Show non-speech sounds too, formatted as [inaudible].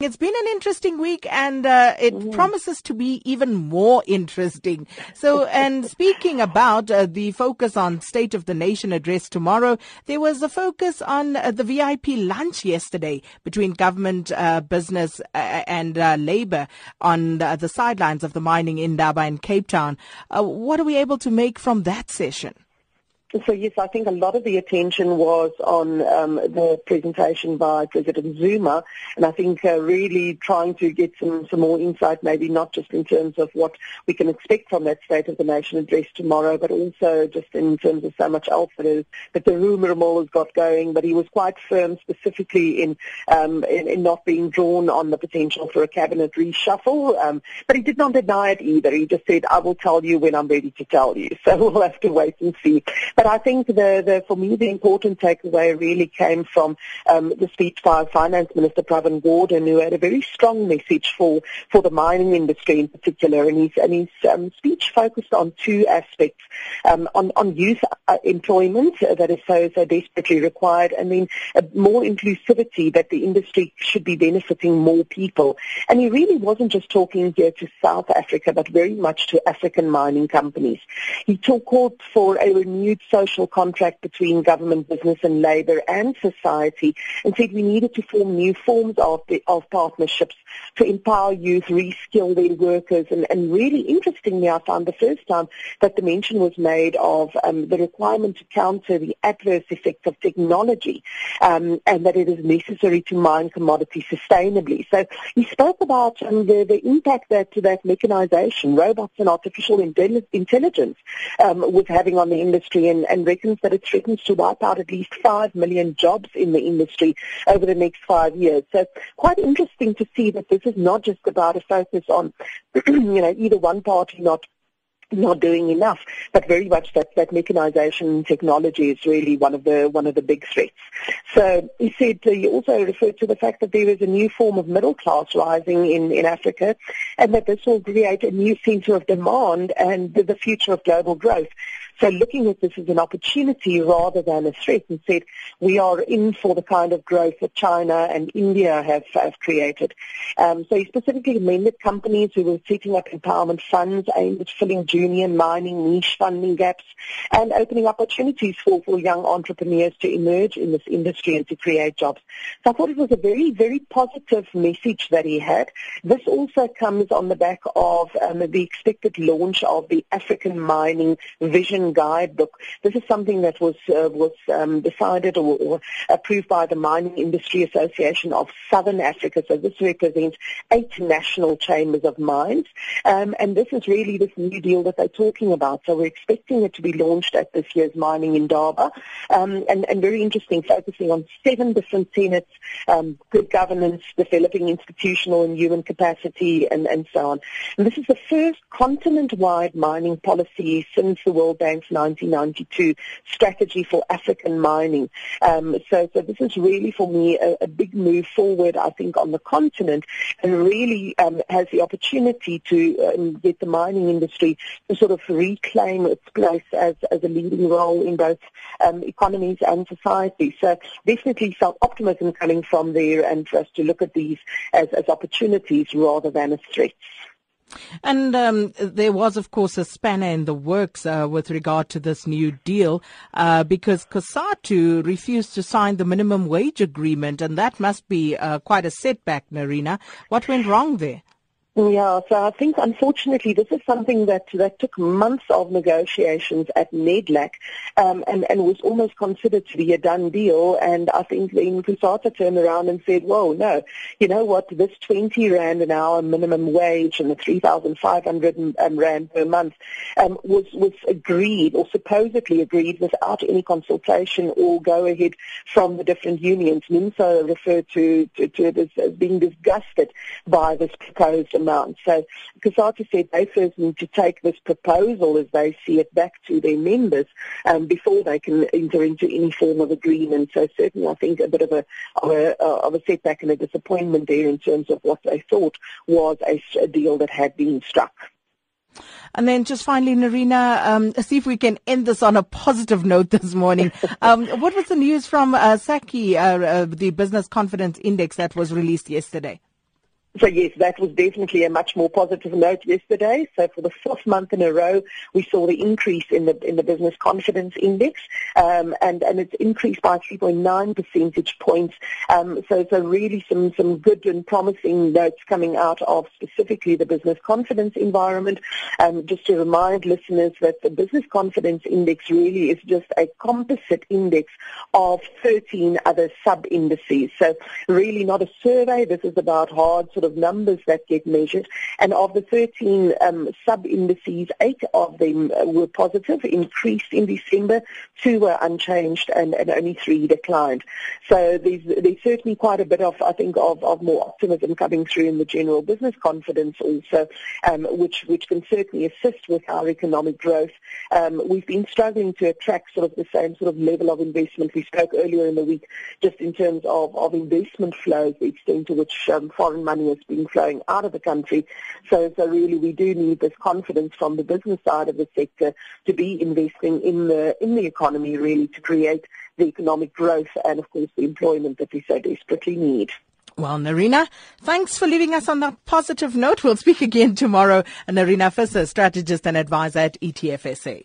It's been an interesting week and uh, it mm. promises to be even more interesting. So, and speaking about uh, the focus on State of the Nation address tomorrow, there was a focus on uh, the VIP lunch yesterday between government, uh, business uh, and uh, labor on the, the, sidelines of the mining Indaba in Cape Town. what are we able to make from that session? So yes, I think a lot of the attention was on um, the presentation by President Zuma, and I think uh, really trying to get some, some more insight, maybe not just in terms of what we can expect from that State of the Nation address tomorrow, but also just in terms of so much else that, is, that the rumour mill has got going. But he was quite firm specifically in, um, in, in, not being drawn on the potential for a cabinet reshuffle, um, but he did not deny it either. He just said, I will tell you when I'm ready to tell you. [laughs] So we'll have to wait and see. But I think the, the for me the important takeaway really came from um, the speech by Finance Minister Pravin Gordhan, who had a very strong message for, for the mining industry in particular, and his and his um, speech focused on two aspects: um, on on youth uh, employment uh, that is so so desperately required, and then uh, more inclusivity that the industry should be benefiting more people. And he really wasn't just talking here to South Africa, but very much to African mining companies. He called for a renewed social contract between government, business and labour and society. And said we needed to form new forms of, the, of partnerships to empower youth, reskill their workers and, and really interestingly I found the first time that the mention was made of um, the requirement to counter the adverse effects of technology um, and that it is necessary to mine commodities sustainably. So he spoke about um, the, the impact that, that mechanization, robots and artificial intelligence um, was having on the industry and, and reckons that it threatens to wipe out at least 5 million jobs in the industry over the next five years. So quite interesting to see that this is not just about a focus on, [clears throat] you know, either one party not not doing enough, but very much that, that mechanization technology is really one of the one of the big threats. So he said uh, he also referred to the fact that there is a new form of middle class rising in, in Africa, and that this will create a new center of demand and the, the future of global growth. So looking at this as an opportunity rather than a threat and said we are in for the kind of growth that China and India have, have created. Um, so he specifically commended companies who were setting up empowerment funds aimed at filling junior mining niche funding gaps and opening opportunities for, for young entrepreneurs to emerge in this industry and to create jobs. So I thought it was a very, very positive message that he had. This also comes on the back of um, the expected launch of the African Mining Vision guidebook. This is something that was uh, was um, decided or, or, approved by the Mining Industry Association of Southern Africa. So this represents eight national chambers of mines, um, and this is really this new deal that they're talking about. So we're expecting it to be launched at this year's Mining Indaba, um, and, and very interesting, focusing on seven different tenets, um, good governance, developing institutional and human capacity, and, and so on. And this is the first continent-wide mining policy since the World Bank 1992 strategy for African mining. Um, so, so this is really for me a, a, big move forward, I think, on the continent and really um, has the opportunity to um, get the mining industry to sort of reclaim its place as, as a leading role in both um, economies and society. So definitely felt optimism coming from there and for us to look at these as, as opportunities rather than as threats. And um, there was, of course, a spanner in the works uh, with regard to this new deal uh, because COSATU refused to sign the minimum wage agreement, and that must be uh, quite a setback, Nerina. What went wrong there? Yeah, so I think unfortunately this is something that, that took months of negotiations at NEDLAC um, and, and was almost considered to be a done deal. And I think then COSATU turned around and said, whoa, no, you know what, this 20 Rand an hour minimum wage and the 3,500 um, Rand per month um, was, was agreed or supposedly agreed without any consultation or go ahead from the different unions. NUMSA referred to, to, to it as being disgusted by this proposed amount amount. So COSATU said they first need to take this proposal as they see it back to their members um, before they can enter into any form of agreement. So certainly I think a bit of a, of a, of a setback and a disappointment there in terms of what they thought was a, a deal that had been struck. And then just finally, Nerina, um, see if we can end this on a positive note [laughs] this morning. Um, what was the news from uh, SACCI, uh, uh, the Business Confidence Index that was released yesterday? So yes, that was definitely a much more positive note yesterday. So for the fourth month in a row, we saw the increase in the in the business confidence index, um, and and it's increased by 3.9 percentage points. Um, so so really some some good and promising notes coming out of specifically the business confidence environment. Um, just to remind listeners that the business confidence index really is just a composite index of 13 other sub indices. So really not a survey. This is about hard sort of numbers that get measured. And of the 13 um, sub-indices, eight of them uh, were positive, increased in December, two were unchanged, and, and only three declined. So there's, there's certainly quite a bit of, I think, of, of more optimism coming through in the general business confidence also, um, which, which can certainly assist with our economic growth. Um, we've been struggling to attract sort of the same sort of level of investment we spoke earlier in the week, just in terms of, of investment flows, the extent to which um, foreign money has been flowing out of the country. So, so really we do need this confidence from the business side of the sector to be investing in the, in the economy really to create the economic growth and of course the employment that we so desperately need. Well, Nerina, thanks for leaving us on that positive note. We'll speak again tomorrow. Nerina Visser, strategist and advisor at ETFSA.